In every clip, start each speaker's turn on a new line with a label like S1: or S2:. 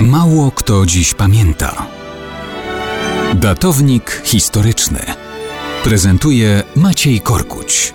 S1: Mało kto dziś pamięta. Datownik historyczny prezentuje Maciej Korkuć.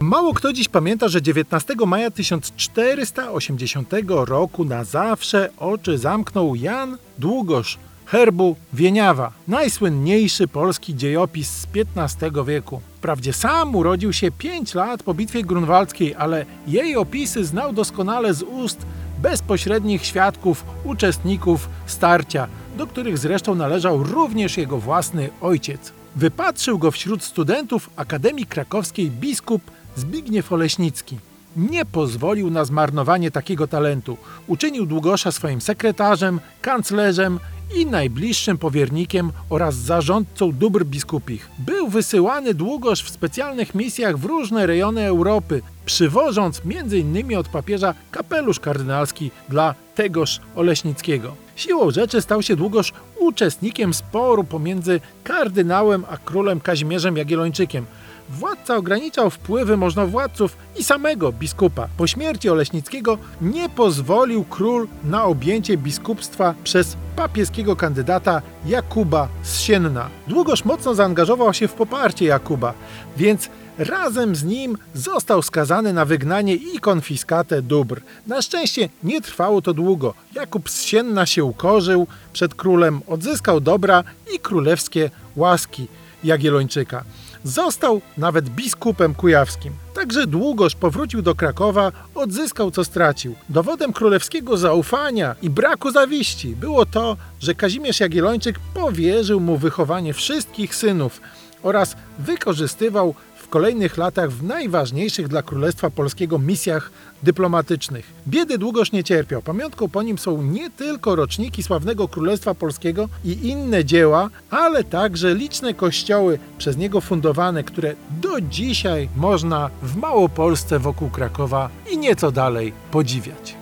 S2: Mało kto dziś pamięta, że 19 maja 1480 roku na zawsze oczy zamknął Jan Długosz herbu Wieniawa, najsłynniejszy polski dziejopis z XV wieku. Wprawdzie sam urodził się 5 lat po bitwie grunwaldzkiej, ale jej opisy znał doskonale z ust bezpośrednich świadków, uczestników starcia, do których zresztą należał również jego własny ojciec. Wypatrzył go wśród studentów Akademii Krakowskiej biskup Zbigniew Oleśnicki. Nie pozwolił na zmarnowanie takiego talentu. Uczynił Długosza swoim sekretarzem, kanclerzem i najbliższym powiernikiem oraz zarządcą dóbr biskupich. Był wysyłany Długosz w specjalnych misjach w różne rejony Europy, przywożąc m.in. od papieża kapelusz kardynalski dla tegoż Oleśnickiego. Siłą rzeczy stał się Długosz uczestnikiem sporu pomiędzy kardynałem a królem Kazimierzem Jagiellończykiem – Władca ograniczał wpływy możnowładców i samego biskupa. Po śmierci Oleśnickiego nie pozwolił król na objęcie biskupstwa przez papieskiego kandydata Jakuba z Sienna. Długoż mocno zaangażował się w poparcie Jakuba, więc razem z nim został skazany na wygnanie i konfiskatę dóbr. Na szczęście nie trwało to długo. Jakub z Sienna się ukorzył przed królem, odzyskał dobra i królewskie łaski Jagiellończyka. Został nawet biskupem kujawskim. Także długoż powrócił do Krakowa, odzyskał co stracił. Dowodem królewskiego zaufania i braku zawiści było to, że Kazimierz Jagiellończyk powierzył mu wychowanie wszystkich synów oraz wykorzystywał kolejnych latach w najważniejszych dla Królestwa Polskiego misjach dyplomatycznych. Biedy długoż nie cierpiał. Pamiątką po nim są nie tylko roczniki sławnego Królestwa Polskiego i inne dzieła, ale także liczne kościoły przez niego fundowane, które do dzisiaj można w Małopolsce wokół Krakowa i nieco dalej podziwiać.